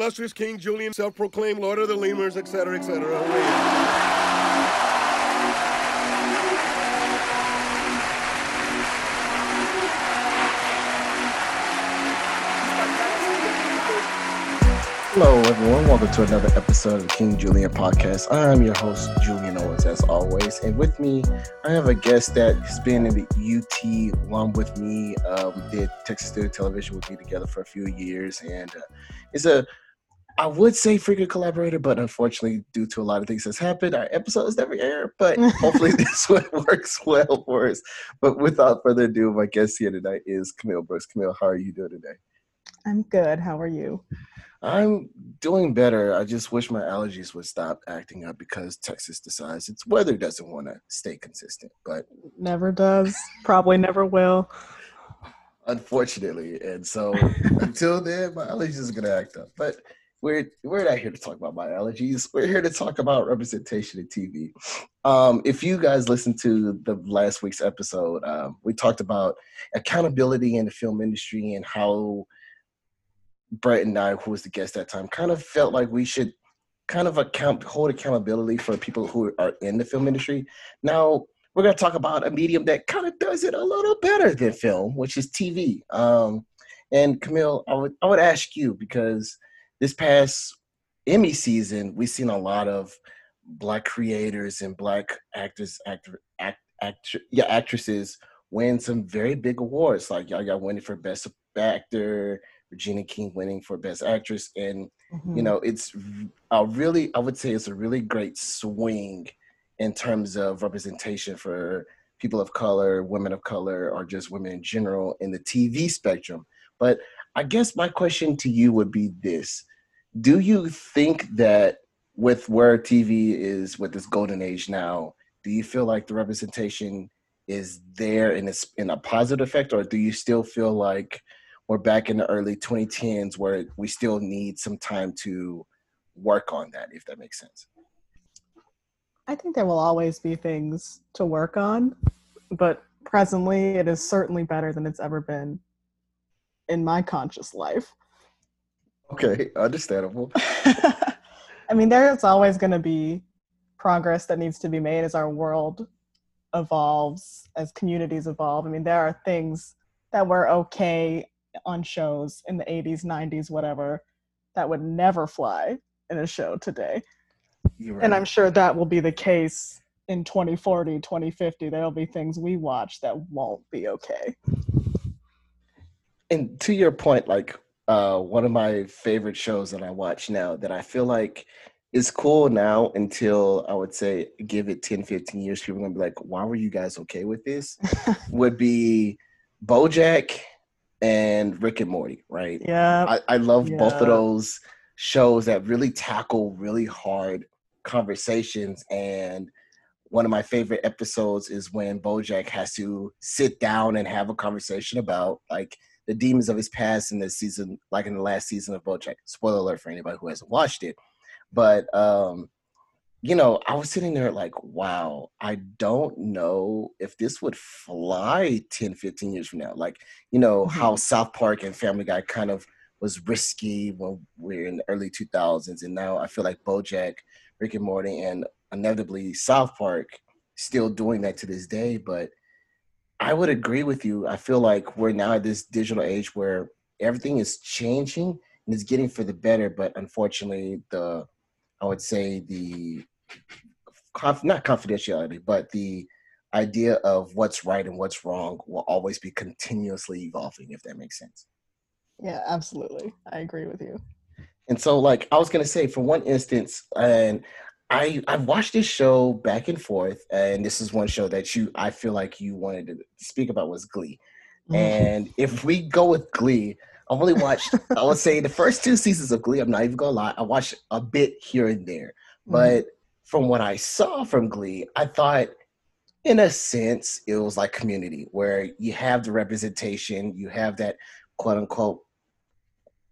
illustrious King Julien, self-proclaimed Lord of the Lemurs, etc., etc. Hello, everyone. Welcome to another episode of the King Julien podcast. I'm your host, Julien Owens, as always. And with me, I have a guest that has been in the UT along with me. We did Texas Student Television with me together for a few years. And uh, a, I would say frequent collaborator, but unfortunately, due to a lot of things that's happened, our episodes never air. But hopefully, this one works well for us. But without further ado, my guest here tonight is Camille Brooks. Camille, how are you doing today? I'm good. How are you? I'm doing better. I just wish my allergies would stop acting up because Texas decides its weather doesn't want to stay consistent. But never does. Probably never will. Unfortunately, and so until then, my allergies are gonna act up. But we're we're not here to talk about allergies. We're here to talk about representation in TV. Um, if you guys listened to the last week's episode, um, we talked about accountability in the film industry and how Brett and I, who was the guest that time, kind of felt like we should kind of account hold accountability for people who are in the film industry. Now we're going to talk about a medium that kind of does it a little better than film, which is TV. Um, and Camille, I would I would ask you because this past Emmy season, we've seen a lot of black creators and black actors, actor, act, yeah, actresses win some very big awards. Like y'all got winning for best actor, Regina King winning for Best Actress, and mm-hmm. you know it's a really I would say it's a really great swing in terms of representation for people of color, women of color, or just women in general in the TV spectrum. But I guess my question to you would be this: Do you think that with where TV is with this golden age now, do you feel like the representation is there in a, in a positive effect, or do you still feel like we're back in the early 2010s where we still need some time to work on that, if that makes sense. I think there will always be things to work on, but presently it is certainly better than it's ever been in my conscious life. Okay, understandable. I mean, there's always going to be progress that needs to be made as our world evolves, as communities evolve. I mean, there are things that were okay on shows in the 80s, 90s, whatever, that would never fly in a show today. Right. And I'm sure that will be the case in 2040, 2050. There'll be things we watch that won't be okay. And to your point, like uh, one of my favorite shows that I watch now that I feel like is cool now until I would say give it 10, 15 years, people are gonna be like, why were you guys okay with this? would be Bojack and Rick and Morty, right? Yeah. I, I love yeah. both of those shows that really tackle really hard conversations. And one of my favorite episodes is when Bojack has to sit down and have a conversation about like the demons of his past in the season, like in the last season of Bojack. Spoiler alert for anybody who hasn't watched it. But um, you know, I was sitting there like, wow, I don't know if this would fly 10, 15 years from now. Like, you know, mm-hmm. how South Park and Family Guy kind of was risky when we are in the early 2000s. And now I feel like Bojack, Rick and Morty, and inevitably South Park still doing that to this day. But I would agree with you. I feel like we're now at this digital age where everything is changing and it's getting for the better. But unfortunately, the I would say the conf- not confidentiality, but the idea of what's right and what's wrong will always be continuously evolving, if that makes sense. Yeah, absolutely. I agree with you. And so, like, I was gonna say, for one instance, and I I watched this show back and forth, and this is one show that you I feel like you wanted to speak about was Glee. Mm-hmm. And if we go with Glee, I've only watched I would say the first two seasons of Glee. I'm not even gonna lie, I watched a bit here and there, mm-hmm. but from what I saw from Glee, I thought in a sense it was like community where you have the representation, you have that quote unquote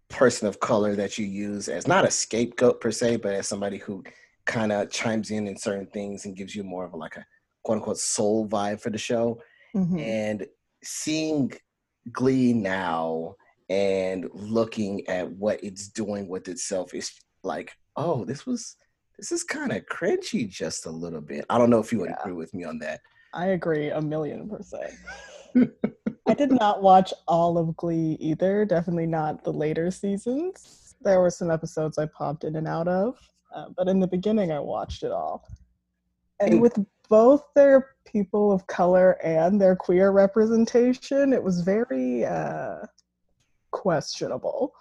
person of color that you use as not a scapegoat per se, but as somebody who kind of chimes in in certain things and gives you more of a, like a quote unquote soul vibe for the show. Mm-hmm. And seeing Glee now and looking at what it's doing with itself is like, oh, this was this is kind of cringy just a little bit. I don't know if you would Yeah. agree with me on that. I agree a million percent. I did not watch all of Glee either. Definitely not the later seasons. There were some episodes I popped in and out of, uh, but in the beginning, I watched it all. And with both their people of color and their queer representation, it was very uh, questionable.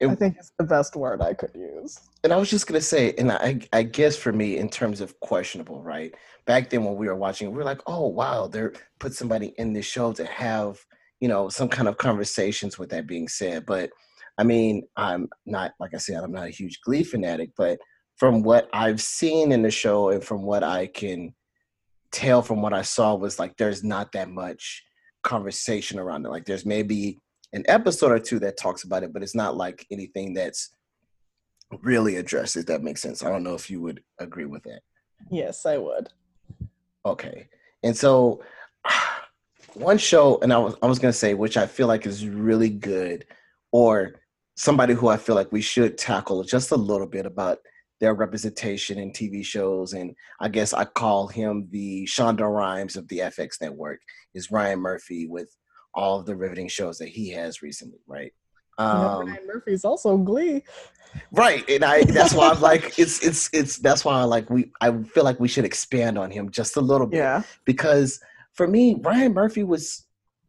It- I think it's the best word I could use. And I was just gonna say, and I, I guess for me, in terms of questionable, right? Back then when we were watching, we were like, oh wow, they're put somebody in this show to have, you know, some kind of conversations with that being said. But I mean, I'm not like I said, I'm not a huge Glee fanatic, but from what I've seen in the show and from what I can tell from what I saw was like there's not that much conversation around it. Like there's maybe an episode or two that talks about it, but it's not like anything that's really addressed, if that makes sense. I don't know if you would agree with that. Yes, I would. Okay. And so one show, and I was I was gonna say, which I feel like is really good, or somebody who I feel like we should tackle just a little bit about their representation in TV shows. And I guess I call him the Shonda Rhimes of the FX network, is Ryan Murphy with all of the riveting shows that he has recently, right? Um, Ryan Murphy's also Glee. right and i that's why i'm like it's it's it's that's why i like we i feel like we should expand on him just a little bit Yeah. because for me ryan murphy was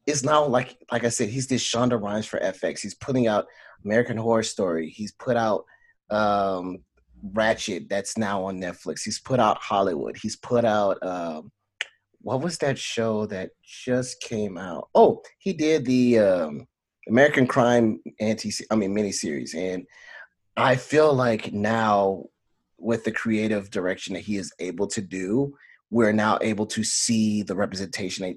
is now like like i said he's this shonda rhimes for fx he's putting out american horror story. He's put out um Ratched that's now on netflix. He's put out hollywood. He's put out um what was that show that just came out? Oh he did the um american crime anti i mean miniseries. And I feel like now with the creative direction that he is able to do, we're now able to see the representation that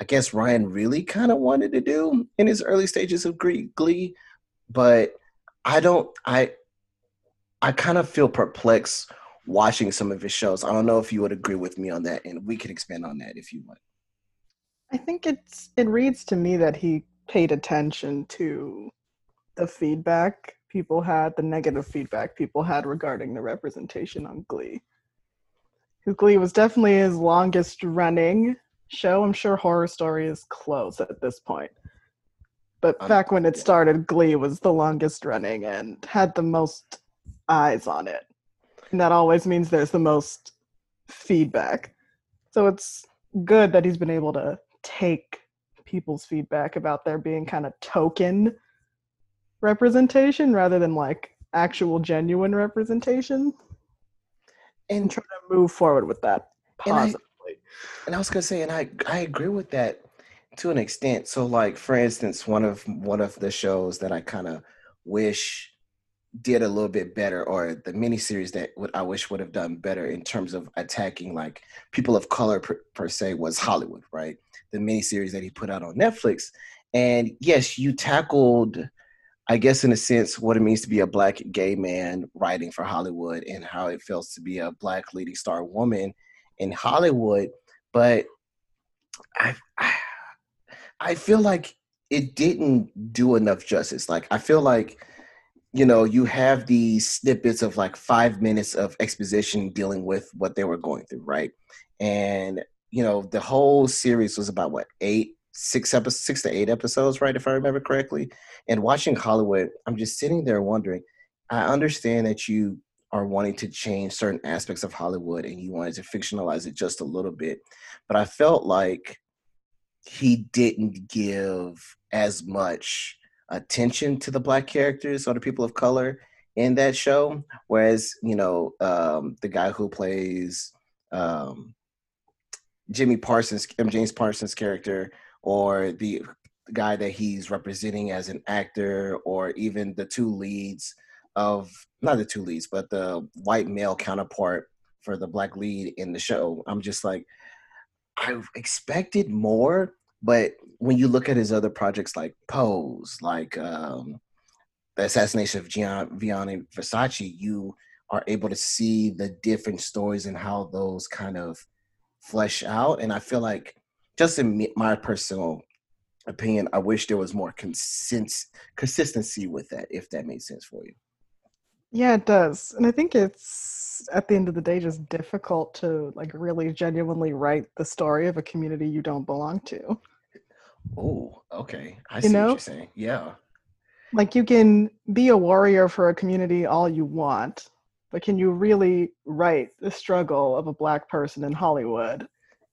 I guess Ryan really kind of wanted to do in his early stages of Glee. But I don't I I kind of feel perplexed watching some of his shows. I don't know if you would agree with me on that and we could expand on that if you want. I think it's it reads to me that he paid attention to the feedback people had, the negative feedback people had regarding the representation on Glee. Glee was definitely his longest running show. I'm sure Horror Story is close at this point. But Um, back when it started, Glee was the longest running and had the most eyes on it. And that always means there's the most feedback. So it's good that he's been able to take people's feedback about there being kind of token representation rather than like actual genuine representation and try to move forward with that And I- positively. And I was gonna say, and I I agree with that to an extent. So, like for instance, one of one of the shows that I kind of wish did a little bit better, or the miniseries that would I wish would have done better in terms of attacking like people of color per, per se was Hollywood, right? The miniseries that he put out on Netflix, and yes, you tackled. I guess in a sense, what it means to be a black gay man writing for Hollywood and how it feels to be a black leading star woman in Hollywood, but I, I I feel like it didn't do enough justice. Like I feel like you know you have these snippets of like five minutes of exposition dealing with what they were going through, right? And you know the whole series was about what eight, six episodes, six to eight episodes, right? If I remember correctly. And watching Hollywood, I'm just sitting there wondering. I understand that you are wanting to change certain aspects of Hollywood and you wanted to fictionalize it just a little bit. But I felt like he didn't give as much attention to the black characters or the people of color in that show. Whereas, you know, um, the guy who plays um, Jimmy Parsons, um, James Parsons' character, or the guy that he's representing as an actor, or even the two leads of not the two leads, but the white male counterpart for the black lead in the show. I'm just like, I expected more, but when you look at his other projects like Pose, like um, the assassination of Gian, Gianni Versace, you are able to see the different stories and how those kind of flesh out. And I feel like, just in my personal opinion, I wish there was more consist- consistency with that, if that made sense for you. Yeah, it does. And I think it's at the end of the day just difficult to like really genuinely write the story of a community you don't belong to. Oh, okay. I You see know? what you're saying. Yeah. Like you can be a warrior for a community all you want, but can you really write the struggle of a black person in Hollywood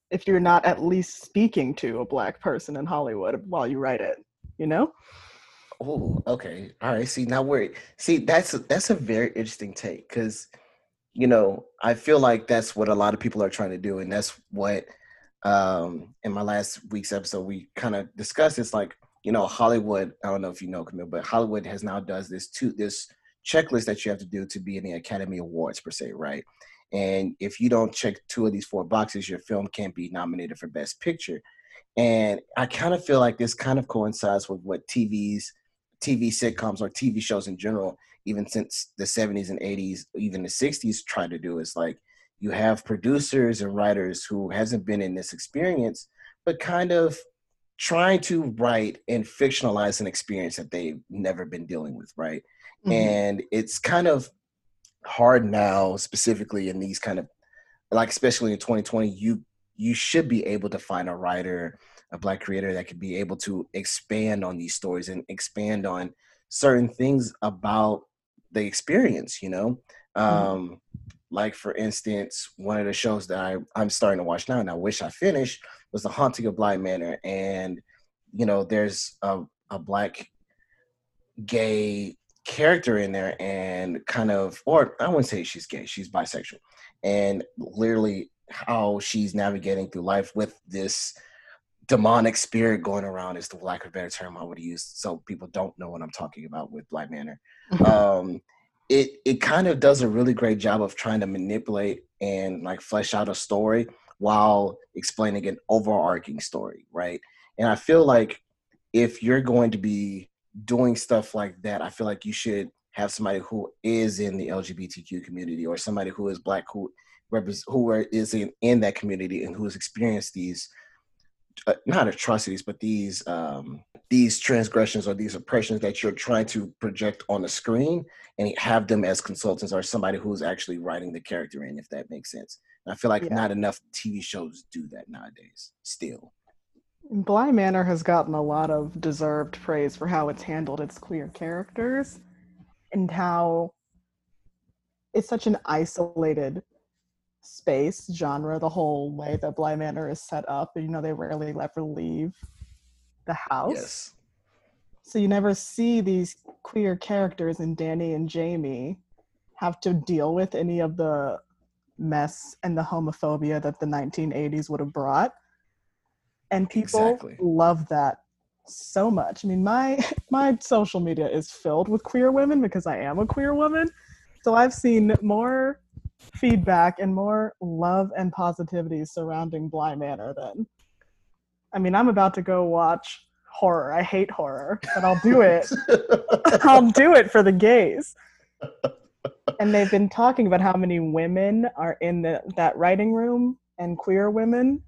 if you're not at least speaking to a black person in Hollywood while you write it? You know? Oh, okay. All right. See, now we're see that's that's a very interesting take because you know I feel like that's what a lot of people are trying to do, and that's what um in my last week's episode we kind of discussed. It's like you know Hollywood. I don't know if you know Camille, but Hollywood has now does this two this checklist that you have to do to be in the Academy Awards per se, right? And if you don't check two of these four boxes, your film can't be nominated for Best Picture. And I kind of feel like this kind of coincides with what TV's TV sitcoms or TV shows in general, even since the 70s and 80s, even the 60s, try to do is like you have producers and writers who hasn't been in this experience, but kind of trying to write and fictionalize an experience that they've never been dealing with, right? Mhm. And it's kind of hard now, specifically in these kind of like especially in 2020, you you should be able to find a writer a black creator that could be able to expand on these stories and expand on certain things about the experience you know? Um like for instance one of the shows that I, i'm starting to watch now and i wish i finished was the haunting of bly manor. And you know there's a, a black gay character in there and kind of or i wouldn't say she's gay she's bisexual. And literally how she's navigating through life with this demonic spirit going around is the lack of a better term I would use so people don't know what I'm talking about with Bly Manor. Um, it it kind of does a really great job of trying to manipulate and like flesh out a story while explaining an overarching story, right? And I feel like if you're going to be doing stuff like that, I feel like you should have somebody who is in the LGBTQ community or somebody who is black who represents who is in, in that community and who has experienced these uh, not atrocities, but these um, these transgressions or these oppressions that you're trying to project on the screen, and have them as consultants or somebody who's actually writing the character in, if that makes sense. And I feel like Yeah. not enough TV shows do that nowadays. Still, Bly Manor has gotten a lot of deserved praise for how it's handled its queer characters and how it's such an isolated space genre, the whole way that Bly Manor is set up. You know, they rarely ever leave the house. yes, So you never see these queer characters in Danny and Jamie have to deal with any of the mess and the homophobia that the 1980s would have brought. And people Exactly. love that so much. I mean, my my social media is filled with queer women because I am a queer woman. So I've seen more feedback and more love and positivity surrounding Bly Manor then. I mean, I'm about to go watch horror. I hate horror, but I'll do it. I'll do it for the gays. And they've been talking about how many women are in the, that writing room and queer women,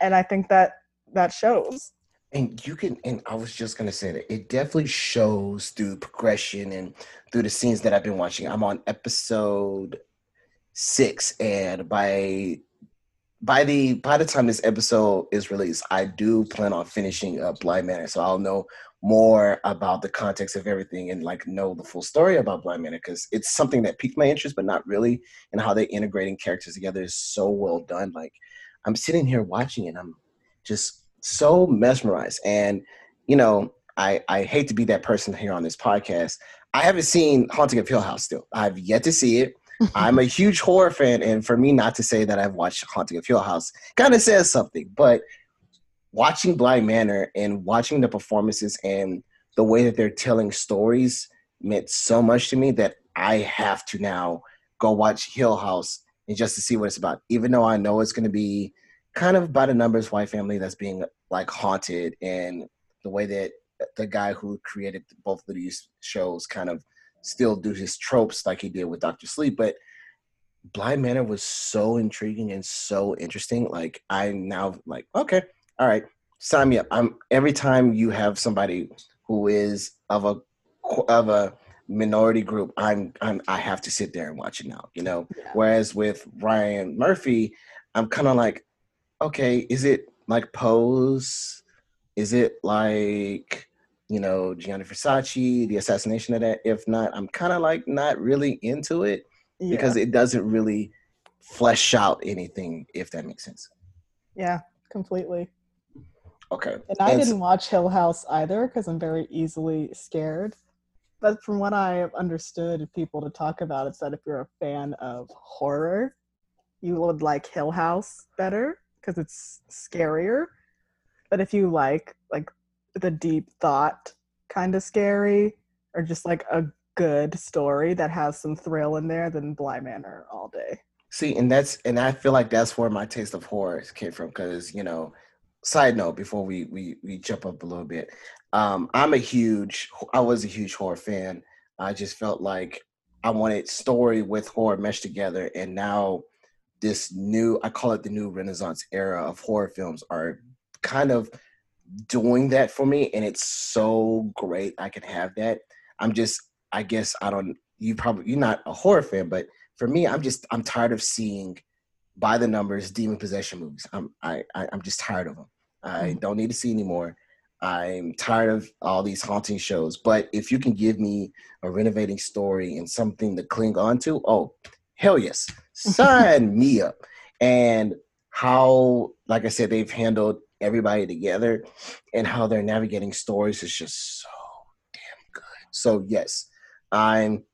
and I think that that shows. and you can. And I was just gonna say that it definitely shows through progression and through the scenes that I've been watching. I'm on episode six, and by by the by the time this episode is released, I do plan on finishing up Bly Manor, so I'll know more about the context of everything and like know the full story about Bly Manor because it's something that piqued my interest, but not really. And how they're integrating characters together is so well done. Like I'm sitting here watching it, I'm just so mesmerized. And you know, I I hate to be that person here on this podcast. I haven't seen Haunting of Hill House still. I've yet to see it. I'm a huge horror fan, and for me not to say that I've watched Haunting of Hill House kind of says something. But watching Bly Manor and watching the performances and the way that they're telling stories meant so much to me that I have to now go watch Hill House and just to see what it's about. Even though I know it's going to be kind of about a numbers white family that's being like haunted, and the way that the guy who created both of these shows kind of still do his tropes like he did with Doctor Sleep, but Bly Manor was so intriguing and so interesting. Like I'm now like, okay, all right, sign me up. I'm every time you have somebody who is of a of a minority group, I'm I'm I have to sit there and watch it now, you know. Yeah. Whereas with Ryan Murphy, I'm kind of like, okay, is it like Pose? Is it like you know Gianni Versace, the assassination of that? If not, I'm kind of like not really into it Yeah. because it doesn't really flesh out anything, if that makes sense. yeah, completely. Okay. And I And didn't watch Hill House either because I'm very easily scared. But from what I have understood people to talk about, it's that if you're a fan of horror, you would like Hill House better because it's scarier. But if you like like the deep thought kind of scary or just like a good story that has some thrill in there, than Bly Manor all day. See, and that's and I feel like that's where my taste of horror came from. Because you know, side note before we we we jump up a little bit, um, I'm a huge I was a huge horror fan. I just felt like I wanted story with horror meshed together, and now this new I call it the new Renaissance era of horror films are kind of doing that for me, and it's so great. I can have that. I'm just I guess I don't. You probably you're not a horror fan, but for me, I'm just I'm tired of seeing by the numbers demon possession movies. I'm I, I I'm just tired of them. I Mhm. don't need to see anymore. I'm tired of all these haunting shows. But if you can give me a renovating story and something to cling on to, oh hell yes, sign me up. And how, like I said, they've handled everybody together and how they're navigating stories is just so damn good. So yes, I'm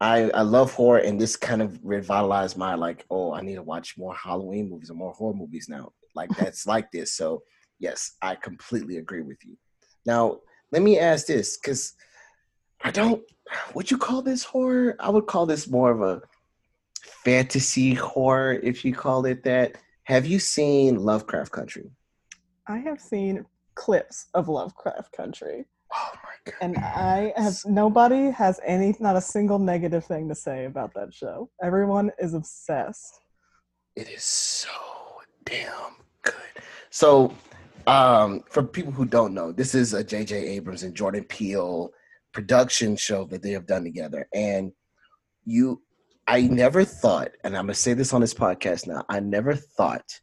I, I love horror and this kind of revitalized my like oh I need to watch more Halloween movies or more horror movies now. Like that's like this. So yes I completely agree with you. Now let me ask this because I don't would you call this horror? I would call this more of a fantasy horror if you call it that. Have you seen Lovecraft Country I have seen clips of Lovecraft Country. oh my god And I have nobody has any, not a single negative thing to say about that show. Everyone is obsessed. It is so damn good. So, um, for people who don't know, this is a J.J. Abrams and Jordan Peele production show that they have done together. And you, I never thought, and I'm gonna say this on this podcast now, I never thought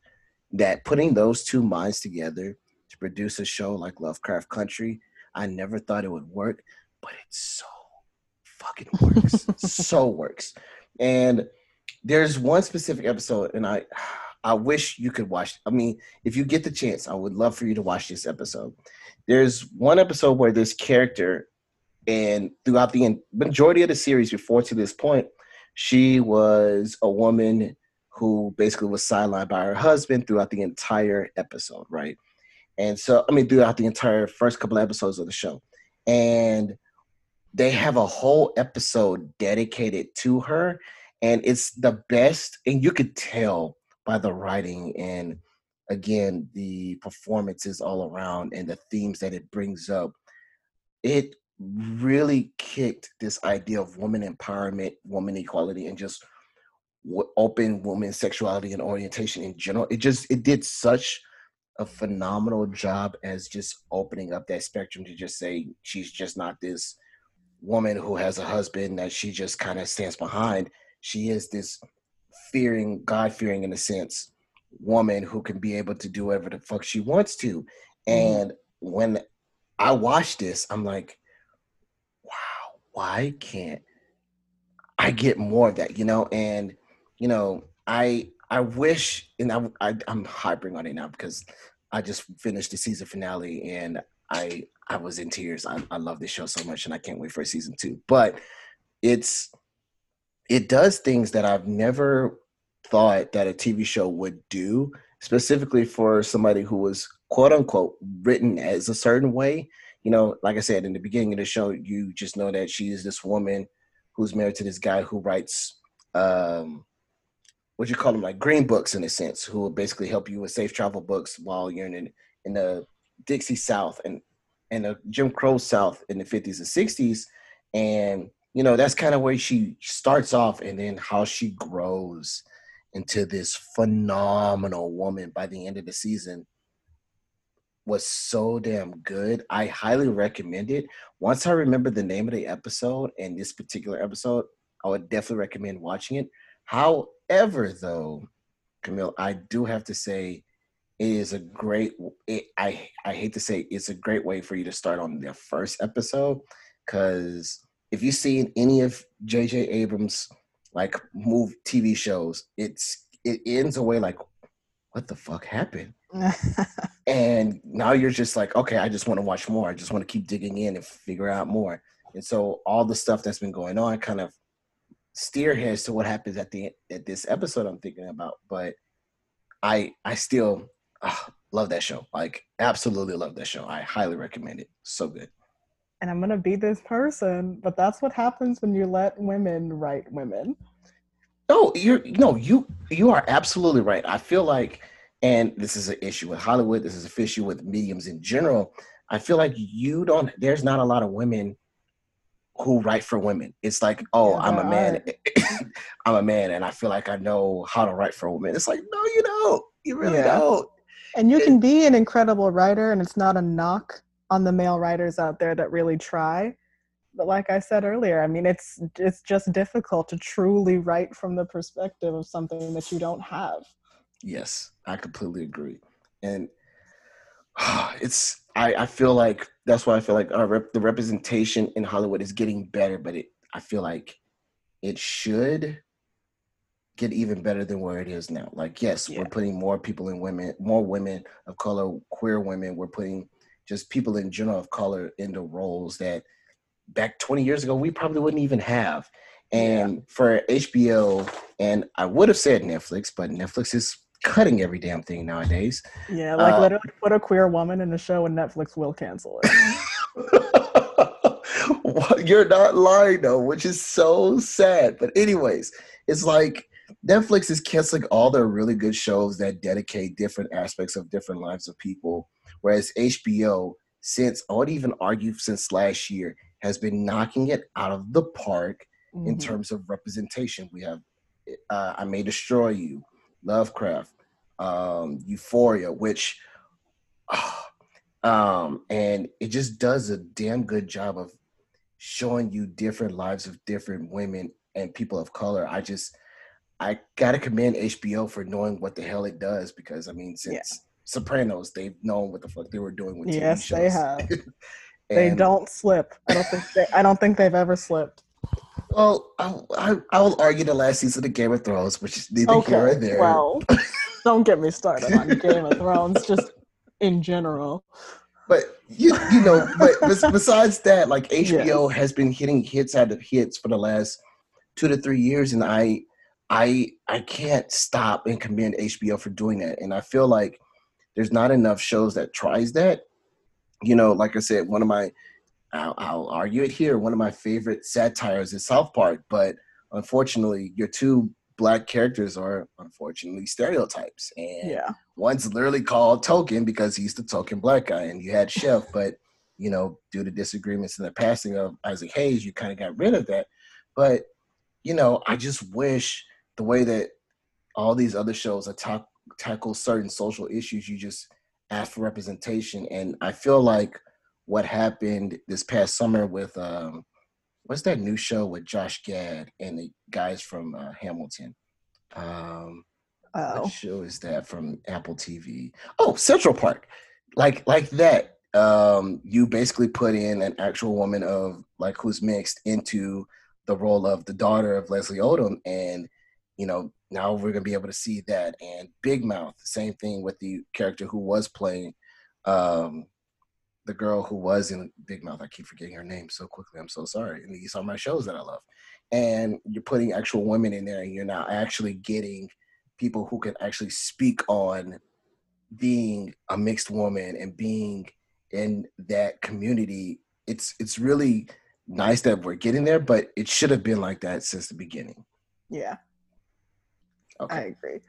that putting those two minds together to produce a show like Lovecraft Country, I never thought it would work, but it so fucking works. so works. And there's one specific episode, and I I wish you could watch. I mean, if you get the chance, I would love for you to watch this episode. There's one episode where this character, and throughout the majority of the series before to this point, she was a woman who basically was sidelined by her husband throughout the entire episode, right? And so, I mean, throughout the entire first couple of episodes of the show. And they have a whole episode dedicated to her. And it's the best. And you could tell by the writing and, again, the performances all around and the themes that it brings up. It really kicked this idea of woman empowerment, woman equality, and just open woman sexuality and orientation in general. It just, it did such a phenomenal job as just opening up that spectrum to just say she's just not this woman who has a husband that she just kind of stands behind. She is this fearing, God fearing in a sense, woman who can be able to do whatever the fuck she wants to. Mm-hmm. And when I watch this, I'm like, wow, why can't I get more of that? You know, and you know, I I wish, and I, I I'm hypering on it now because I just finished the season finale and I I was in tears. I, I love this show so much and I can't wait for season two. But it's it does things that I've never thought that a TV show would do, specifically for somebody who was quote unquote written as a certain way. You know, like I said in the beginning of the show, you just know that she is this woman who's married to this guy who writes um what you call them like green books in a sense, who will basically help you with safe travel books while you're in in the Dixie South and and the Jim Crow South in the 50s and 60s. And you know, that's kind of where she starts off and then how she grows into this phenomenal woman by the end of the season was so damn good. I highly recommend it. Once I remember the name of the episode and this particular episode, I would definitely recommend watching it. However, though, Camille, I do have to say it is a great it, I I hate to say it's a great way for you to start on the first episode cuz if you've seen any of JJ Abrams like move TV shows, it's it ends away like what the fuck happened? and now you're just like, okay, I just want to watch more. I just want to keep digging in and figure out more. And so all the stuff that's been going on kind of steerheads to what happens at the at this episode I'm thinking about. But I I still uh, love that show. Like absolutely love that show. I highly recommend it. So good. And I'm gonna be this person, but that's what happens when you let women write women. No, you're no, you you are absolutely right. I feel like and this is an issue with Hollywood, this is an issue with mediums in general. I feel like you don't there's not a lot of women who write for women. It's like, oh, yeah, I'm a man. I'm a man and I feel like I know how to write for women. It's like, no, you don't. You really yeah. don't. And you it, can be an incredible writer and it's not a knock on the male writers out there that really try but like I said earlier, I mean, it's it's just difficult to truly write from the perspective of something that you don't have. Yes, I completely agree, and it's I, I feel like that's why I feel like our rep, the representation in Hollywood is getting better, but it I feel like it should get even better than where it is now. Like, yes, yeah. we're putting more people in women, more women of color, queer women. We're putting just people in general of color into roles that back 20 years ago we probably wouldn't even have. And yeah. for HBO, and I would have said Netflix, but Netflix is cutting every damn thing nowadays. Yeah, like uh, literally put a queer woman in a show and Netflix will cancel it. You're not lying though, which is so sad. But anyways, it's like Netflix is canceling all their really good shows that dedicate different aspects of different lives of people, whereas HBO, since I would even argue since last year, has been knocking it out of the park mm-hmm. in terms of representation. We have uh, I May Destroy You, Lovecraft, um, Euphoria, which, oh, um, and it just does a damn good job of showing you different lives of different women and people of color. I just, I gotta commend HBO for knowing what the hell it does because I mean, since yeah. Sopranos, they've known what the fuck they were doing with TV shows. yes, they have. they don't slip. I don't think they, I don't think they've ever slipped. Well, I, I, I, will argue the last season of Game of Thrones, which is neither okay, here or there. Well, don't get me started on Game of Thrones, just in general. But you you know, but besides that, like HBO yes. has been hitting hits out of hits for the last two to three years, and I I I can't stop and commend HBO for doing that. And I feel like there's not enough shows that tries that. You know, like I said, one of my I'll, I'll, argue it here. One of my favorite satires is South Park, but unfortunately, your two black characters are unfortunately stereotypes, and yeah. one's literally called Token because he's the token black guy, and you had Chef, but you know, due to disagreements in the passing of Isaac Hayes, you kind of got rid of that. But you know, I just wish the way that all these other shows attack tackle certain social issues, you just ask for representation, and I feel like what happened this past summer with um, what's that new show with Josh Gad and the guys from uh, Hamilton? Um, oh. What show is that from Apple TV? Oh, Central Park. Like like that. Um, you basically put in an actual woman of like who's mixed into the role of the daughter of Leslie Odom, and you know now we're gonna be able to see that. And Big Mouth, same thing with the character who was playing um, the girl who was in Big Mouth. I keep forgetting her name so quickly. I'm so sorry. And these are my shows that I love. And you're putting actual women in there, and you're now actually getting people who can actually speak on being a mixed woman and being in that community. It's it's really nice that we're getting there, but it should have been like that since the beginning. Yeah. Okay. I agree.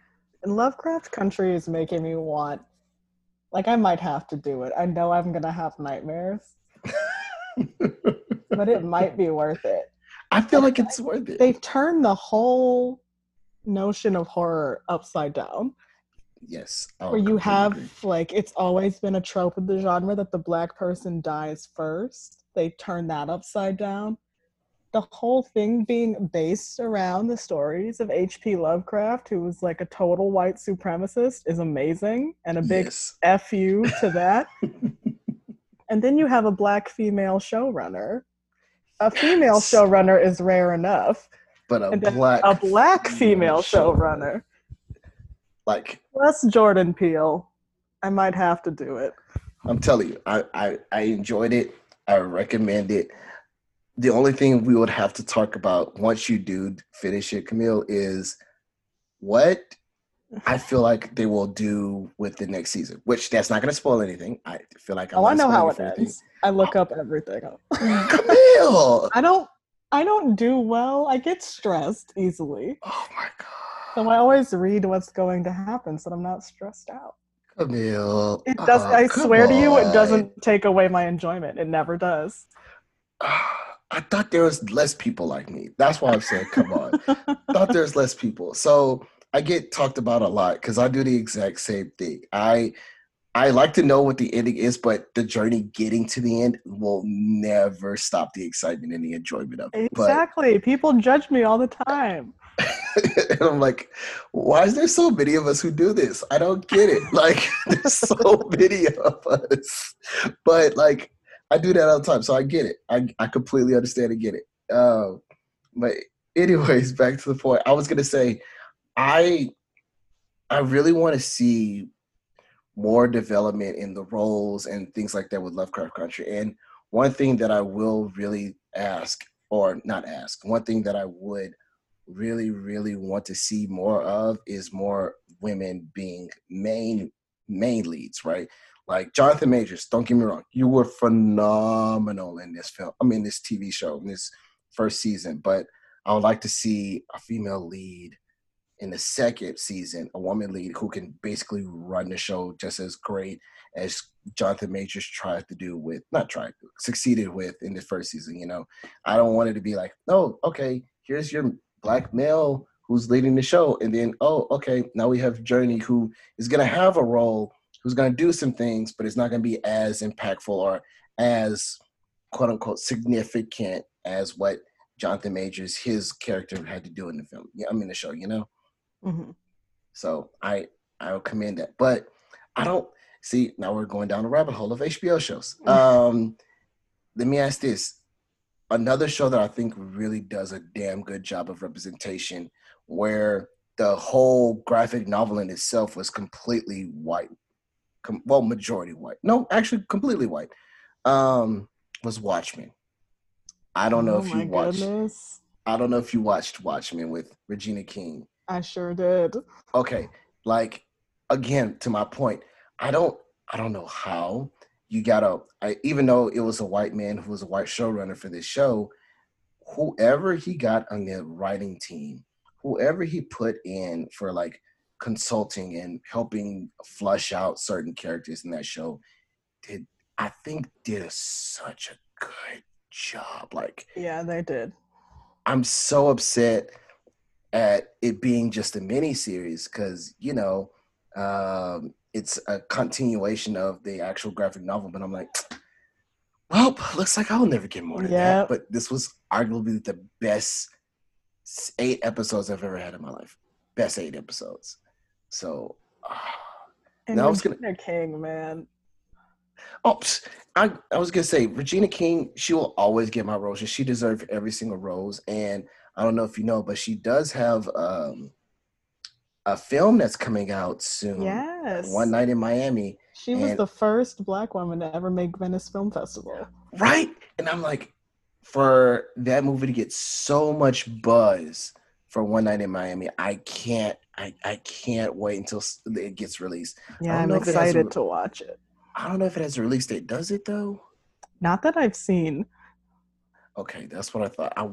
And Lovecraft Country is making me want like I might have to do it. I know I'm gonna have nightmares, but it might be worth it. I feel like it's worth it. They've turned the whole notion of horror upside down. yes. Would where you have agree. like it's always been a trope of the genre that the black person dies first. They turn that upside down. The whole thing being based around the stories of H.P. Lovecraft, who was like a total white supremacist, is amazing and a big Yes. F you to that. and then you have a black female showrunner. A female Yes. showrunner is rare enough. But a black A black female female showrunner. like Plus Jordan Peele. I might have to do it. I'm telling you, I, I I enjoyed it. I recommend it. The only thing we would have to talk about once you do finish it, Camille, is what I feel like they will do with the next season. Which that's not going to spoil anything. I feel like I'm oh, I know how it anything. ends. I look up everything. Camille. I don't. I don't do well. I get stressed easily, Oh my god! so I always read what's going to happen, so I'm not stressed out. Camille. It uh, does. Oh, I swear to you, it doesn't take away my enjoyment. It never does. I thought there was less people like me. That's why I'm saying, come on. thought there's less people. So I get talked about a lot because I do the exact same thing. I I like to know what the ending is, but the journey getting to the end will never stop the excitement and the enjoyment of it. exactly. People judge me all the time. And I'm like, why is there so many of us who do this? I don't get it. Like there's so many of us. But like I do that all the time. So I get it. I, I completely understand and get it. Um, but anyways, back to the point. I was gonna say, I I really want to see more development in the roles and things like that with Lovecraft Country. And one thing that I will really ask, or not ask, one thing that I would really, really want to see more of is more women being main main leads, right? Like Jonathan Majors, don't get me wrong, you were phenomenal in this film. I mean, this TV show, in this first season. But I would like to see a female lead in the second season, a woman lead who can basically run the show just as great as Jonathan Majors tried to do with, not tried, succeeded with in the first season. You know, I don't want it to be like, oh, okay, here's your black male who's leading the show, and then oh, okay, now we have Jurnee who is gonna have a role, who's gonna do some things, but it's not gonna be as impactful or as quote unquote significant as what Jonathan Majors his character had to do in the film. Yeah, I mean the show, you know. Mhm. So I I will commend that, but I don't see now we're going down a rabbit hole of HBO shows. Um, let me ask this: another show that I think really does a damn good job of representation, where the whole graphic novel in itself was completely white, Com- well, majority white. No, actually, completely white. Um, was Watchmen. I don't know oh if you watched. goodness. I don't know if you watched Watchmen with Regina King I sure did. okay like again to my point i don't i don't know how you gotta I, even though it was a white man who was a white showrunner for this show whoever he got on the writing team whoever he put in for like consulting and helping flush out certain characters in that show did i think did such a good job like Yeah, they did. I'm so upset at it being just a mini series because you know um, it's a continuation of the actual graphic novel. But I'm like, well, looks like I'll never get more than Yeah. that. But this was arguably the best eight episodes I've ever had in my life. Best eight episodes. So, ah. And I was gonna- Regina King, man. oh, I I was gonna say Regina King. She will always get my roses. She deserves every single rose. And I don't know if you know, but she does have um, a film that's coming out soon. Yes. One Night in Miami. She was the first black woman to ever make Venice Film Festival. Right? And I'm like, for that movie to get so much buzz for One Night in Miami, I can't I, I can't wait until it gets released. Yeah, I'm know if it has a- excited to watch it. I don't know if it has a release date. Does it though? Not that I've seen. Okay, that's what I thought. I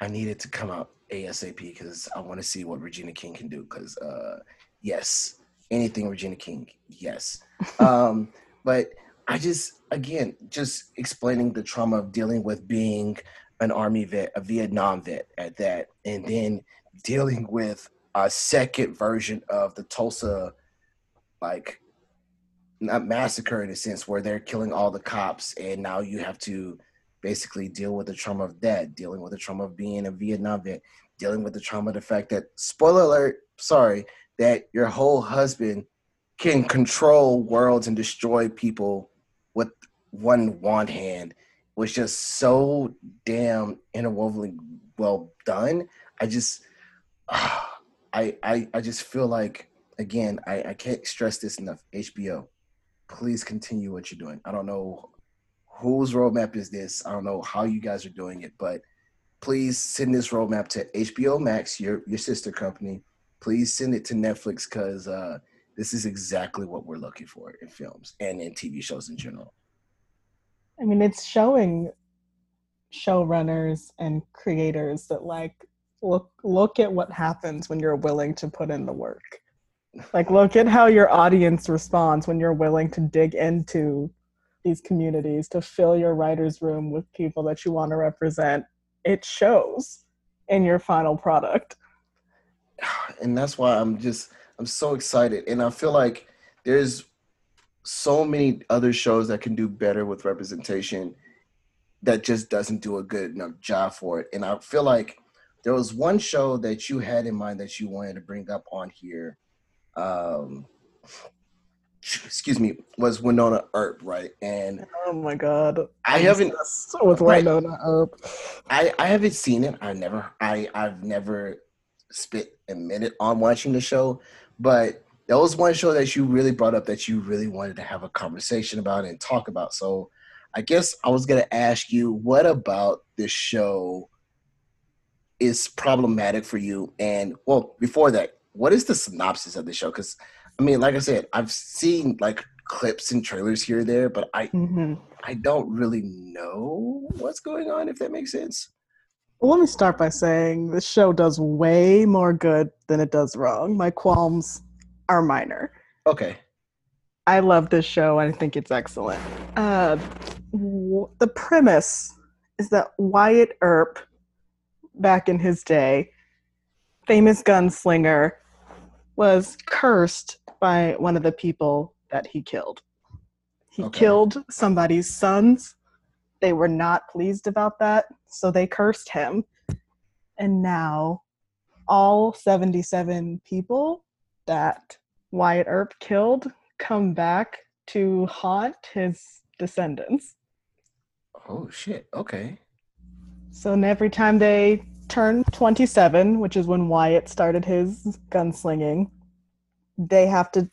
I needed to come out ASAP because I want to see what Regina King can do. Because uh, yes, anything Regina King, yes. um, but I just again just explaining the trauma of dealing with being an army vet, a Vietnam vet at that, and then dealing with a second version of the Tulsa like not massacre in a sense where they're killing all the cops and now you have to basically deal with the trauma of that, dealing with the trauma of being a Vietnam vet, dealing with the trauma of the fact that spoiler alert, sorry, that your whole husband can control worlds and destroy people with one wand hand was just so damn interwovenly well done. I just uh, I, I I just feel like again, I, I can't stress this enough. HBO, please continue what you're doing. I don't know whose roadmap is this. I don't know how you guys are doing it, but please send this roadmap to HBO Max, your your sister company. Please send it to Netflix because uh, this is exactly what we're looking for in films and in TV shows in general. I mean, it's showing showrunners and creators that like look look at what happens when you're willing to put in the work. Like look at how your audience responds when you're willing to dig into these communities to fill your writers room with people that you want to represent. It shows in your final product. And that's why I'm just I'm so excited and I feel like there's so many other shows that can do better with representation that just doesn't do a good enough job for it. And I feel like there was one show that you had in mind that you wanted to bring up on here. Um, excuse me, was Wynonna Earp, right? And oh my god, I haven't with Wynonna Earp. I I haven't seen it. I never I I've never spent a minute on watching the show, but that was one show that you really brought up that you really wanted to have a conversation about and talk about. So I guess I was gonna ask you, what about this show is problematic for you? And well, before that, what is the synopsis of the show? Because I mean, like I said, I've seen like clips and trailers here or there, but I mm-hmm. I don't really know what's going on. If that makes sense. Well, let me start by saying this show does way more good than it does wrong. My qualms are minor. Okay. I love this show. I think it's excellent. Uh, w- the premise is that Wyatt Earp, back in his day, famous gunslinger, was cursed by one of the people that he killed. He okay. killed somebody's sons. They were not pleased about that, so they cursed him. And now all 77 people that Wyatt Earp killed come back to haunt his descendants. Oh shit. Okay. So every time they turn 27, which is when Wyatt started his gunslinging, they have to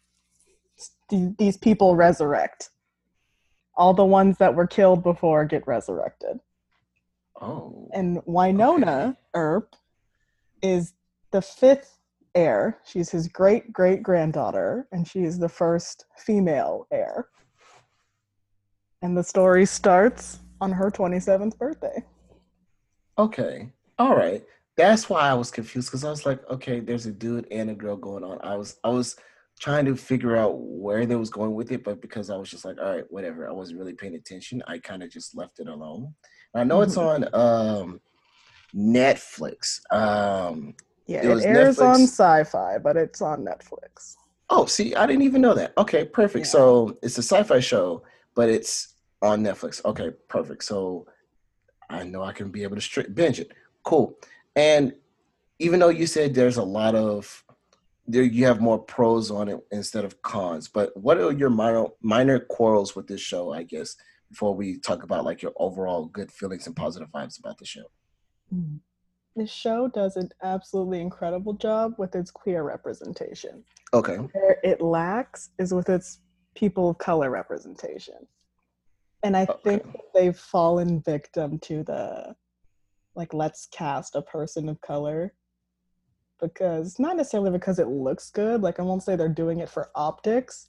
these people resurrect. All the ones that were killed before get resurrected. Oh. And Wynonna okay. Earp is the fifth heir. She's his great great granddaughter, and she is the first female heir. And the story starts on her 27th birthday. Okay. All right. That's why I was confused because I was like, okay, there's a dude and a girl going on. I was I was trying to figure out where they was going with it, but because I was just like, all right, whatever. I wasn't really paying attention. I kind of just left it alone. I know it's mm-hmm. on um, Netflix. Um, yeah, it, it airs Netflix. on Syfy, but it's on Netflix. Oh, see, I didn't even know that. Okay, perfect. Yeah. So it's a sci-fi show, but it's on Netflix. Okay, perfect. So I know I can be able to straight binge it. Cool. And even though you said there's a lot of there you have more pros on it instead of cons, but what are your minor minor quarrels with this show, I guess, before we talk about like your overall good feelings and positive vibes about the show? Mm-hmm. The show does an absolutely incredible job with its queer representation. Okay. Where it lacks is with its people of color representation. And I okay. think they've fallen victim to the like let's cast a person of color. Because not necessarily because it looks good like i won't say they're doing it for optics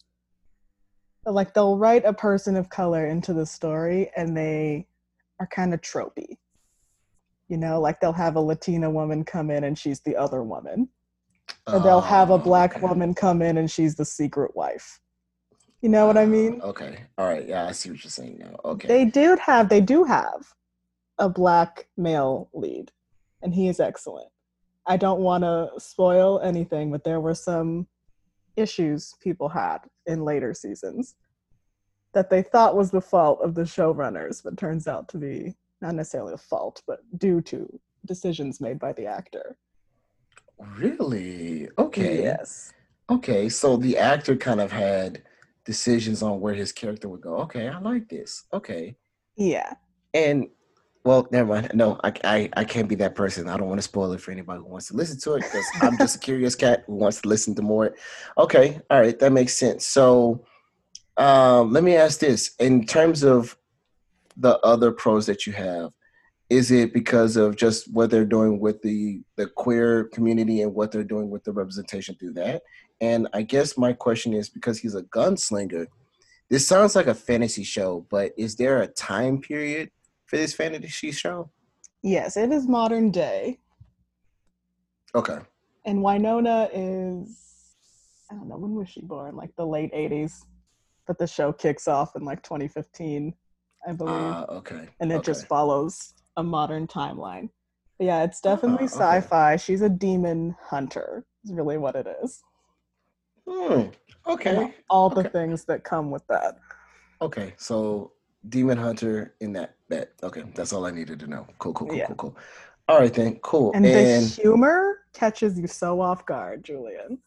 but like they'll write a person of color into the story and they are kind of tropey. You know like they'll have a latina woman come in and she's the other woman. Or they'll have a oh, black woman come in and she's the secret wife you know what i ah, mean okay all right yeah i see what you're saying now okay they do have they do have a black male lead, and he is excellent. I don't want to spoil anything, but there were some issues people had in later seasons that they thought was the fault of the showrunners, but turns out to be not necessarily a fault, but due to decisions made by the actor. Really? Okay. Yes. Okay. So the actor kind of had decisions on where his character would go. Okay, I like this. Okay. Yeah. And well, never mind. No, I, I, I can't be that person. I don't want to spoil it for anybody who wants to listen to it because I'm just a curious cat who wants to listen to more. Okay, all right, that makes sense. So, um, let me ask this: in terms of the other pros that you have, is it because of just what they're doing with the the queer community and what they're doing with the representation through that? And I guess my question is because he's a gunslinger. This sounds like a fantasy show, but is there a time period? for this fantasy show? Yes, it is modern day. Okay. And Wynonna is I don't know, when was she born? Like the late eighties. But the show kicks off in like twenty fifteen, I believe. Uh, okay. And it okay. just follows a modern timeline. But yeah, it's definitely uh, okay. sci-fi. She's a demon hunter, is really what it is. Hmm. Okay. All okay. the things that come with that. Okay. So Demon Hunter in that bet. Okay, that's all I needed to know. Cool, cool, cool, yeah. cool, cool. All right then, cool. And, and, the humor catches you so off guard, Julien.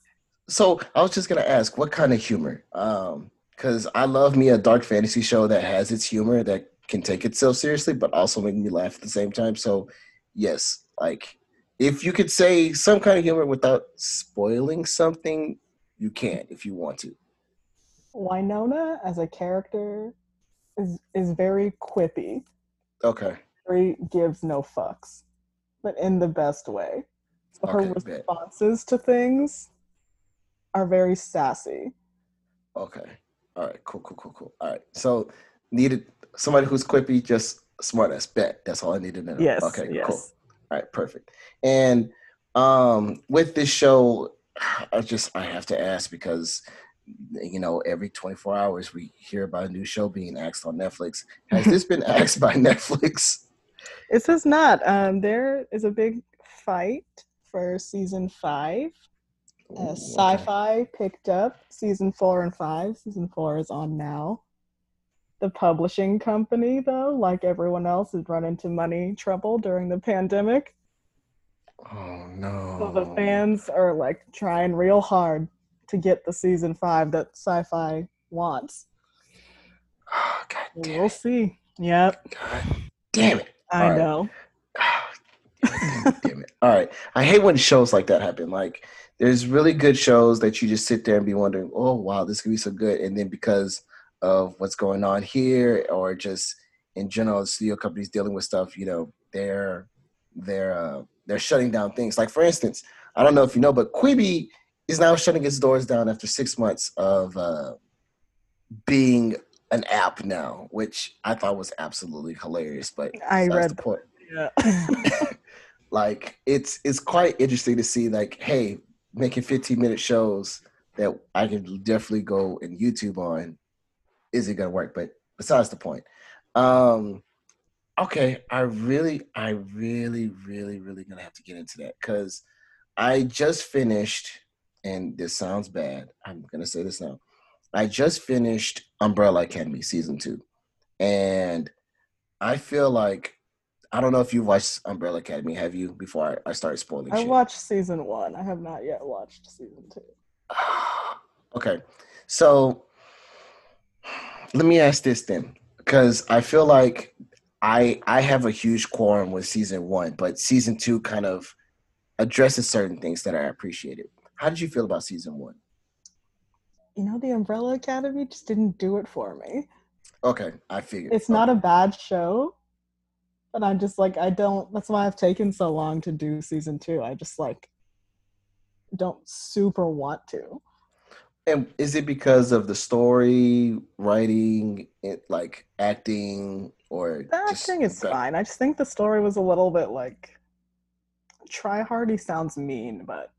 So I was just gonna ask, what kind of humor? Um, because I love me a dark fantasy show that has its humor that can take itself seriously, but also make me laugh at the same time. So, yes, like if you could say some kind of humor without spoiling something, you can't if you want to. Wynonna as a character is is very quippy. Okay. Very gives no fucks, but in the best way. So her responses bet. to things are very sassy. Okay. All right. Cool. Cool. Cool. Cool. All right. So needed somebody who's quippy, just smart as bet. That's all I needed to know. Yes. Okay. Yes. Cool. All right. Perfect. And um, with this show, I just I have to ask because you know, every 24 hours we hear about a new show being axed on Netflix. Has this been axed by Netflix? This is not. Um, there is a big fight for season five. Uh, Syfy okay. picked up season four and five. Season four is on now. The publishing company, though, like everyone else, has run into money trouble during the pandemic. Oh no! So the fans are like trying real hard to get the season five that Syfy wants. Oh, God damn we'll it. see. Yep. God damn it. I All know. Right. damn it. All right. I hate when shows like that happen. Like there's really good shows that you just sit there and be wondering, oh wow, this could be so good. And then because of what's going on here or just in general, the studio companies dealing with stuff, you know, they're they're uh, they're shutting down things. Like for instance, I don't know if you know, but Quibi is now shutting its doors down after six months of uh, being an app now, which I thought was absolutely hilarious. But I read the point. Yeah. like it's it's quite interesting to see like, hey, making 15 minute shows that I can definitely go and YouTube on. Is it gonna work? But besides the point. Um okay, I really, I really, really, really gonna have to get into that because I just finished and this sounds bad. I'm gonna say this now. I just finished Umbrella Academy season two, and I feel like I don't know if you've watched Umbrella Academy. Have you? Before I, I started spoiling. I shit. watched season one. I have not yet watched season two. okay, so let me ask this then, because I feel like I I have a huge quorum with season one, but season two kind of addresses certain things that I appreciated. How did you feel about season one? You know, the Umbrella Academy just didn't do it for me. Okay, I figured. It's not a bad show, but I'm just like, I don't, that's why I've taken so long to do season two. I just like don't super want to. And is it because of the story, writing, it, like acting, or the acting is fine? I just think the story was a little bit like try hardy sounds mean, but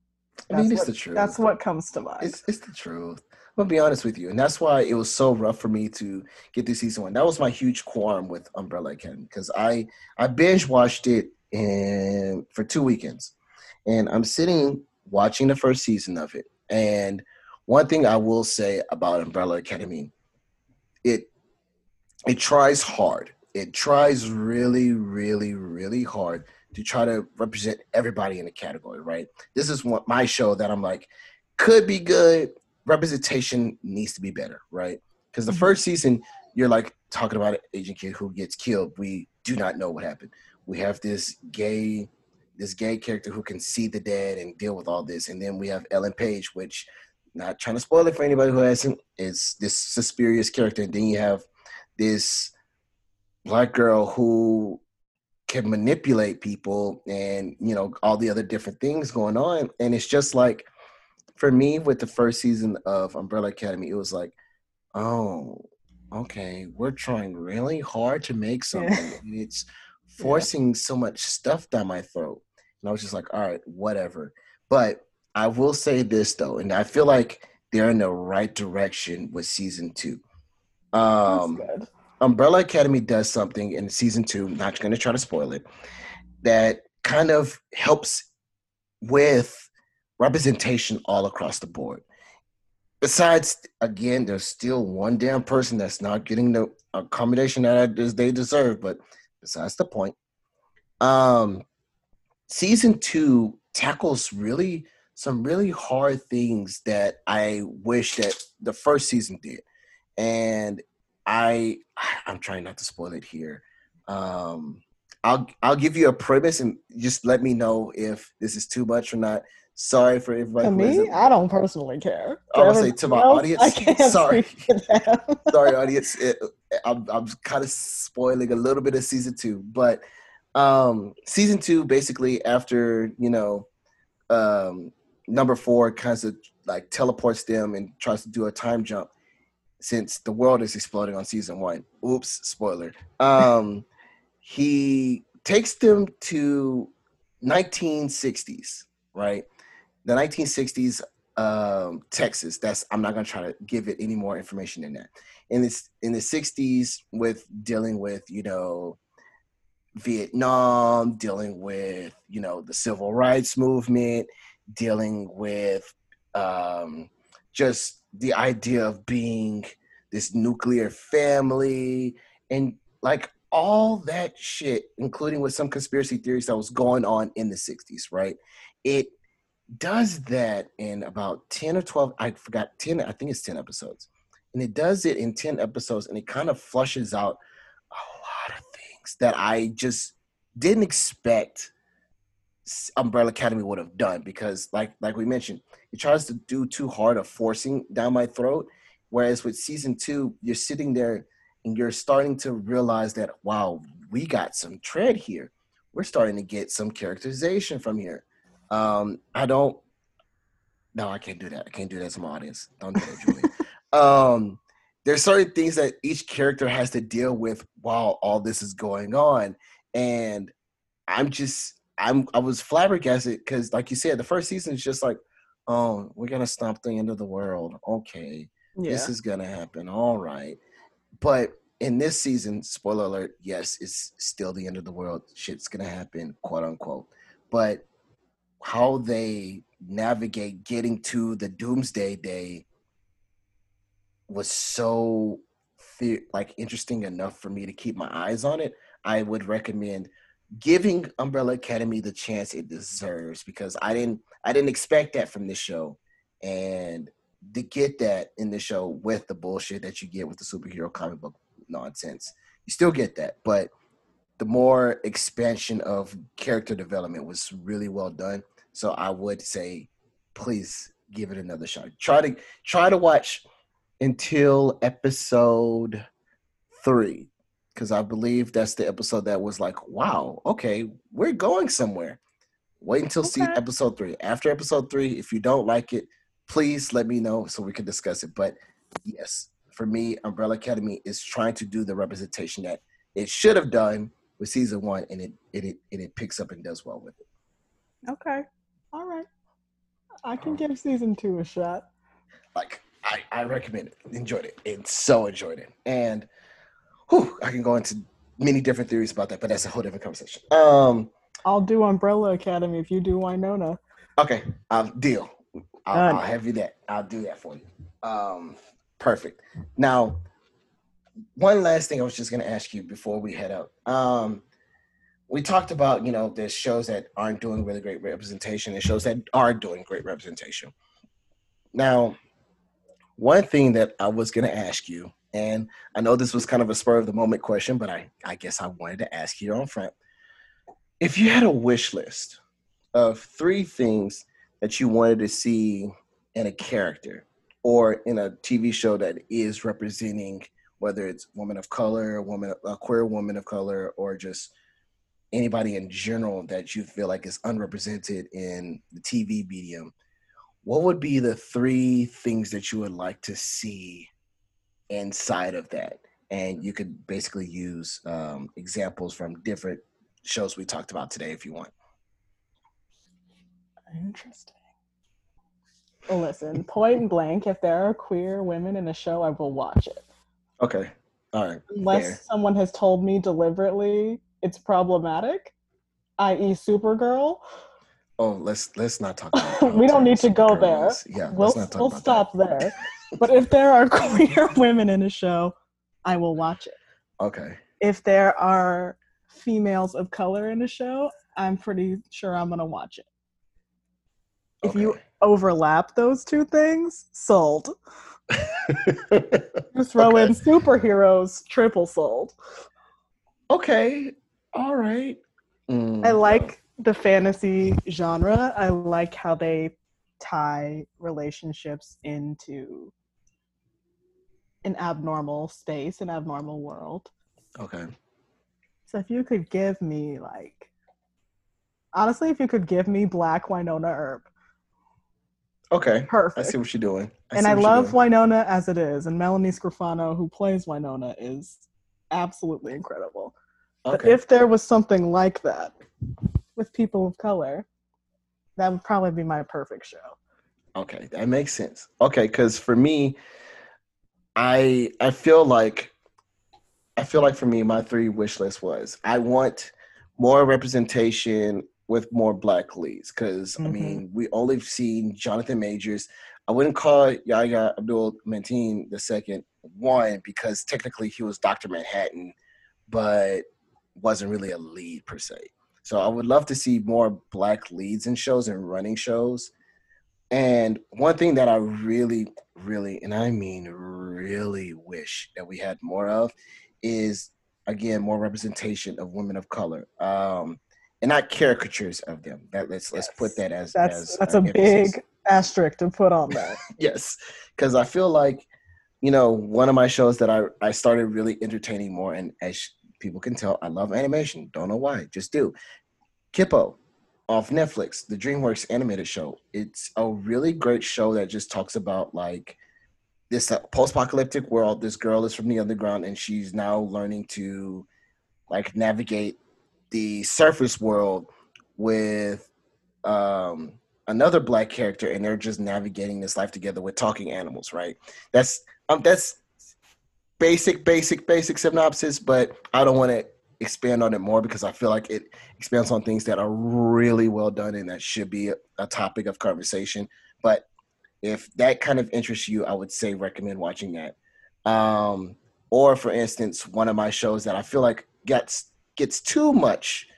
I mean, it's what, the truth. That's what comes to mind. It's, it's the truth. I'm gonna be honest with you, and that's why it was so rough for me to get this season one. That was my huge qualm with Umbrella Academy because I I binge watched it in for two weekends, and I'm sitting watching the first season of it, and one thing I will say about Umbrella Academy, it it tries hard. It tries really, really, really hard to try to represent everybody in the category, right? This is what my show that I'm like, could be good. Representation needs to be better, right? Because the Mhm. first season, you're like talking about an Asian kid who gets killed. We do not know what happened. We have this gay, this gay character who can see the dead and deal with all this, and then we have Ellen Page, which not trying to spoil it for anybody who hasn't, is this Suspirious character, and then you have this black girl who can manipulate people and you know all the other different things going on. And it's just like for me with the first season of umbrella academy it was like oh okay we're trying really hard to make something and it's forcing so much stuff down my throat. And i was just like all right whatever. But i will say this though and i feel like they're in the right direction with season two. That's um good. Umbrella Academy does something in season two, not going to try to spoil it, that kind of helps with representation all across the board. Besides, again, there's still one damn person that's not getting the accommodation that they deserve, but besides the point. Um, season two tackles really some really hard things that I wish that the first season did. And I I'm trying not to spoil it here. Um, I'll I'll give you a premise and just let me know if this is too much or not. Sorry for everybody. To me, I don't personally care. I will say to my else, audience, sorry. speak for them. sorry, audience. It, I'm I'm kind of spoiling a little bit of season two, but um, season two basically after you know um, number four kind of like teleports them and tries to do a time jump since the world is exploding on season one. Oops, spoiler. Um, he takes them to 1960s, right? The 1960s um, Texas. That's I'm not gonna try to give it any more information than that. In this in the 60s, with dealing with you know Vietnam, dealing with you know the civil rights movement, dealing with um, just the idea of being this nuclear family and like all that shit, including with some conspiracy theories that was going on in the 60s, right? It does that in about 10 or 12, I forgot 10, I think it's 10 episodes. And it does it in 10 episodes and it kind of flushes out a lot of things that I just didn't expect Umbrella Academy would have done because like like we mentioned, it tries to do too hard of forcing down my throat. Whereas with season two, you're sitting there and you're starting to realize that wow, we got some tread here. We're starting to get some characterization from here. Um, I don't. No, I can't do that. I can't do that to my audience. Don't do that, Julie. um, there's certain things that each character has to deal with while all this is going on, and I'm just I'm I was flabbergasted because, like you said, the first season is just like, oh, we're gonna stomp the end of the world. Okay, Yeah. this is gonna happen. All right, but in this season, spoiler alert, yes, it's still the end of the world. Shit's gonna happen, quote unquote. But how they navigate getting to the doomsday day was so fe- like interesting enough for me to keep my eyes on it. I would recommend giving Umbrella Academy the chance it deserves because I didn't I didn't expect that from this show, and to get that in the show with the bullshit that you get with the superhero comic book nonsense, you still get that, but the more expansion of character development was really well done. So I would say, please give it another shot. Try to try to watch until episode three because I believe that's the episode that was like, wow, okay, we're going somewhere. Wait until see episode three. After episode three, if you don't like it, please let me know so we can discuss it. But yes, for me, Umbrella Academy is trying to do the representation that it should have done with season one, and it it it, and it picks up and does well with it. Okay. All right. I can oh. give season two a shot. Like I, I recommend it. Enjoyed it. And so enjoyed it. And whew, I can go into many different theories about that, but that's a whole different conversation. Um I'll do Umbrella Academy if you do Wynonna. Okay, um, deal. I'll. I'll have you that. I'll do that for you. Um, perfect. Now, one last thing I was just going to ask you before we head out. Um, we talked about you know there's shows that aren't doing really great representation and shows that are doing great representation. Now, one thing that I was going to ask you, and I know this was kind of a spur of the moment question, but I I guess I wanted to ask you on front. If you had a wish list of three things that you wanted to see in a character or in a TV show that is representing whether it's woman of color, woman, a queer woman of color, or just anybody in general that you feel like is unrepresented in the TV medium, what would be the three things that you would like to see inside of that? And you could basically use um, examples from different shows we talked about today if you want. Interesting. Listen, point blank, if there are queer women in a show, I will watch it. Okay. All right. Unless Fair. someone has told me deliberately it's problematic, i.e., Supergirl. Oh, let's let's not talk about we don't need to go girls. there. Yeah, we'll let's not talk we'll stop that. there. But if there are queer women in a show, I will watch it. Okay. If there are females of color in a show, I'm pretty sure I'm gonna watch it. If you overlap those two things, sold. You throw in superheroes, triple sold. okay. All right. Mm, I like the fantasy genre. I like how they tie relationships into an abnormal space, an abnormal world. Okay. So if you could give me like honestly, if you could give me black Wynonna Earp, Okay. Perfect. I see what you're doing. and I love. Wynonna as it is, and Melanie Scrofano, who plays Wynonna, is absolutely incredible. But Okay. if there was something like that with people of color, that would probably be my perfect show. Okay, that makes sense. Okay, because for me, I I feel like I feel like for me, my three wish list was I want more representation with more black leads. Because I Mhm. mean, we only seen Jonathan Majors. I wouldn't call Yahya Abdul Mateen the second one because technically he was Doctor Manhattan, but wasn't really a lead per se. So I would love to see more black leads in shows and running shows. And one thing that I really, really, and I mean really wish that we had more of is again more representation of women of color. Um and not caricatures of them. That let's let's put that as That's as that's uh, a emphasis. big asterisk to put on that. yes because i feel like you know one of my shows that i i started really entertaining more and as people can tell i love animation don't know why just do Kipo off netflix the dreamworks animated show. It's a really great show that just talks about like this uh, post-apocalyptic world. This girl is from the underground and she's now learning to like navigate the surface world with um another black character and they're just navigating this life together with talking animals right? That's um that's basic basic basic synopsis but i don't want to expand on it more because i feel like it expands on things that are really well done and that should be a, topic of conversation. But if that kind of interests you i would say recommend watching that. Um or for instance one of my shows that i feel like gets gets too much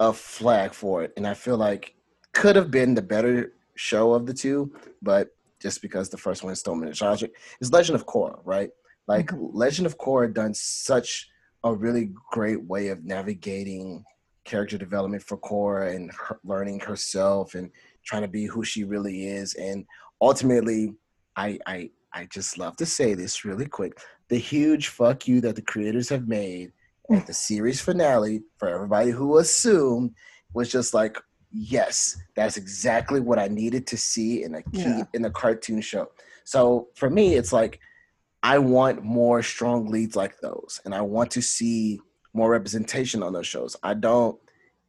of flag for it and i feel like could have been the better show of the two, but just because the first one is so nostalgic, is Legend of Korra, right? Like Legend of Korra done such a really great way of navigating character development for Korra and her, learning herself and trying to be who she really is. And ultimately, I I I just love to say this really quick: the huge fuck you that the creators have made at the series finale for everybody who assumed was just like yes, that's exactly what I needed to see in a key Yeah. in a cartoon show. So for me, it's like I want more strong leads like those, and I want to see more representation on those shows. I don't,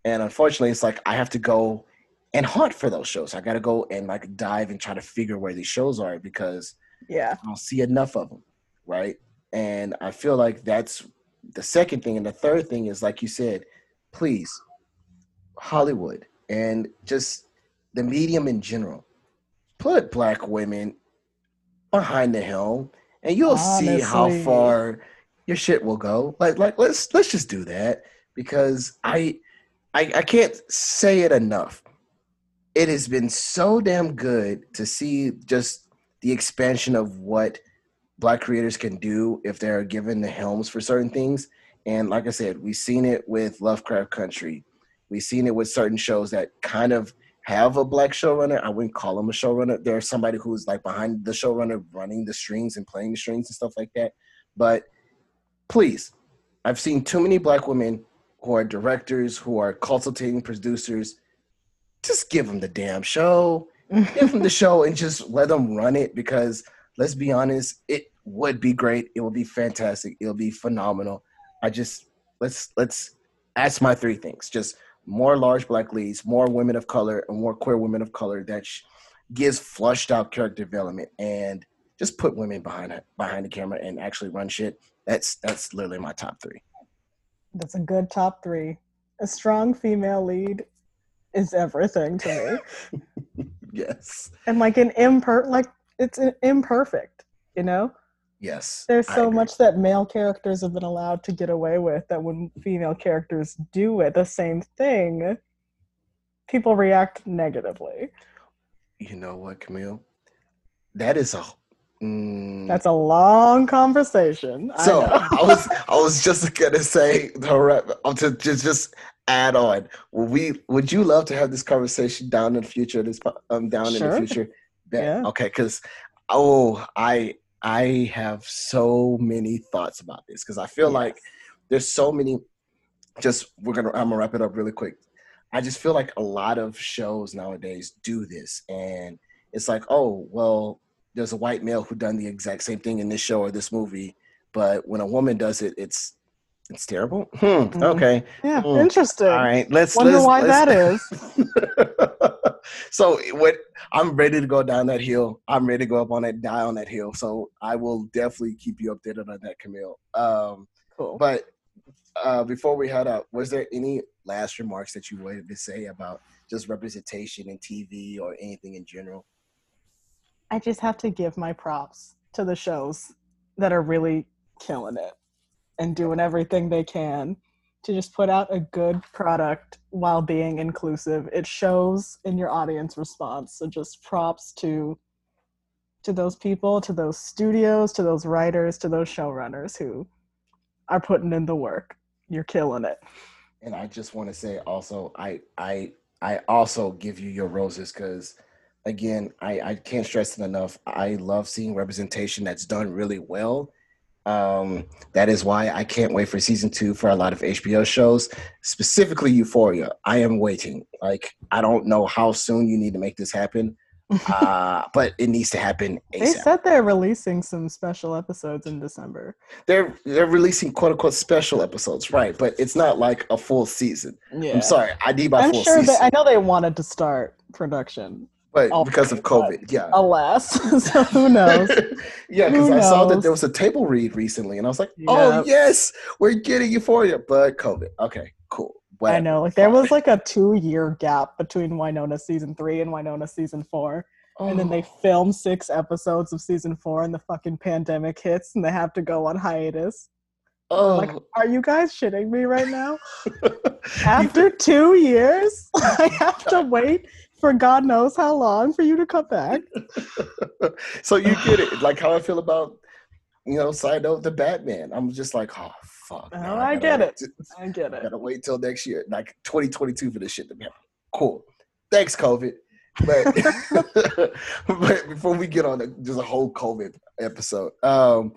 and unfortunately, it's like I have to go and hunt for those shows. I got to go and like dive and try to figure where these shows are because Yeah. I don't see enough of them, right? And I feel like that's the second thing. And the third thing is, like you said, please, Hollywood and just the medium in general, put black women behind the helm, and you'll see how far your shit will go. Like, like let's let's just do that because I, I, I can't say it enough. It has been so damn good to see just the expansion of what black creators can do if they're given the helms for certain things. And like I said, we've seen it with Lovecraft Country. We've seen it with certain shows that kind of have a black showrunner. I wouldn't call him a showrunner. There's somebody who's like behind the showrunner, running the strings and playing the strings and stuff like that. But please, I've seen too many black women who are directors, who are consulting producers. Just give them the damn show. Give them the show and just let them run it because let's be honest, it would be great. It would be fantastic. It'll be phenomenal. I just let's let's that's my three things. Just more large black leads, more women of color, and more queer women of color that sh- gives flushed out character development and just put women behind it, behind the camera and actually run shit. That's that's literally my top three. That's a good top three. A strong female lead is everything to me. Yes, and like an imper like it's an imperfect, you know? Yes. There's so much that male characters have been allowed to get away with that when female characters do it the same thing, people react negatively. You know what, Camille? That is a. Mm, That's a long conversation. So know. I, was I was just gonna say the uh, to just just add on. Would we would you love to have this conversation down in the future? This um down in the future. Yeah. Okay, because oh I I have so many thoughts about this because I feel like there's so many. Just we're gonna I'm gonna wrap it up really quick. I just feel like a lot of shows nowadays do this, and it's like, oh well, there's a white male who done the exact same thing in this show or this movie, but when a woman does it, it's it's terrible. Hmm. Mhm. Okay. Yeah, Mm. interesting. All right. Let's Wonder let's, why let's- that is. so what I'm ready to go down that hill. I'm ready to go up on that die on that hill. So I will definitely keep you updated on that, Camille. Um, Cool. but uh, before we head out, was there any last remarks that you wanted to say about just representation in TV or anything in general? I just have to give my props to the shows that are really killing it and doing everything they can to just put out a good product while being inclusive. It shows in your audience response. So just props to to those people, to those studios, to those writers, to those showrunners who are putting in the work. You're killing it. And I just want to say also, I I I also give you your roses because again, I, I can't stress it enough. I love seeing representation that's done really well. Um, that is why I can't wait for season two for a lot of HBO shows, specifically Euphoria. I am waiting. Like I don't know how soon you need to make this happen, uh, but it needs to happen They said they're releasing some special episodes in December. they're they're releasing quote unquote special episodes, right? But it's not like a full season. Yeah. I'm sorry, I need my I'm full sure season. that I know they wanted to start production, but Oh, because of but- COVID, yeah. alas. so who knows? yeah, because I saw that there was a table read recently, and I was like, "Oh yes, we're getting Euphoria," but COVID. Okay, cool. I know, like there was like a two-year gap between Wynonna season three and Wynonna season four, and then they Oh. filmed six episodes of season four, and the fucking pandemic hits, and they have to go on hiatus. Oh, Like, are you guys shitting me right now? After two years, I have to wait for God knows how long for you to come back. so you get it, like how I feel about you know, side note the Batman. I'm just like, oh fuck. Oh, I gotta get it. I get I it. gotta wait till next year, like 2022 for this shit to happen. Cool. Thanks, COVID. But but before we get on the, just a whole COVID episode, um,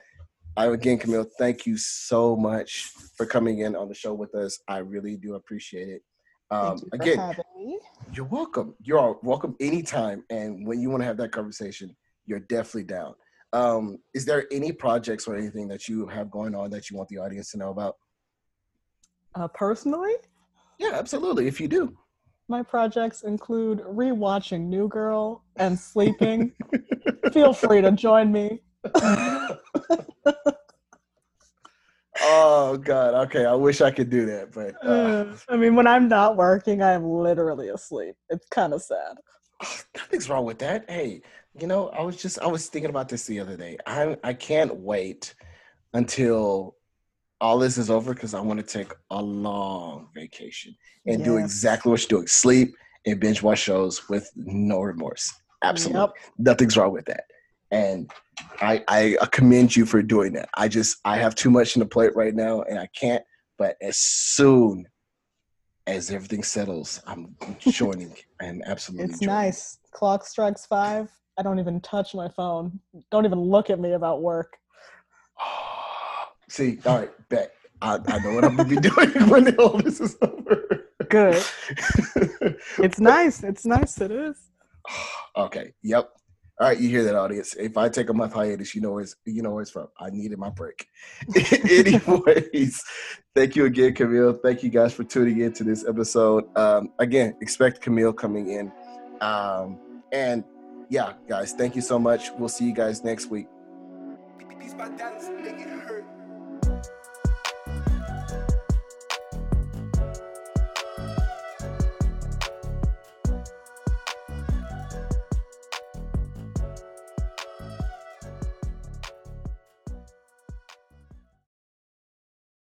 I again, Camille, thank you so much for coming in on the show with us. I really do appreciate it. Um, again, you're welcome. You're welcome anytime. And when you want to have that conversation, you're definitely down. Um, is there any projects or anything that you have going on that you want the audience to know about? Uh, personally, Yeah, absolutely. If you do. my projects include rewatching New Girl and sleeping. Feel free to join me. oh God. Okay. I wish I could do that, but uh, I mean, when I'm not working, I'm literally asleep. It's kind of sad. Nothing's wrong with that. Hey, you know, I was just I was thinking about this the other day. I I can't wait until all this is over because I want to take a long vacation and do exactly what you're doing: sleep and binge watch shows with no remorse. Absolutely, Yep. nothing's wrong with that. And I I commend you for doing that. I just I have too much on the plate right now, and I can't. But as soon as everything settles, I'm joining. I'm absolutely. It's joining. nice. Clock strikes five. I don't even touch my phone. Don't even look at me about work. See, all right, bet. I, I know what I'm gonna be doing when all this is over. Good. It's nice. It's nice. It is. okay. Yep. All right, you hear that, audience? If I take a month hiatus, you know where it's you know where it's from. I needed my break. Anyways, thank you again, Camille. Thank you guys for tuning in to this episode. Um, again, expect Camille coming in. Um, and yeah, guys, thank you so much. We'll see you guys next week.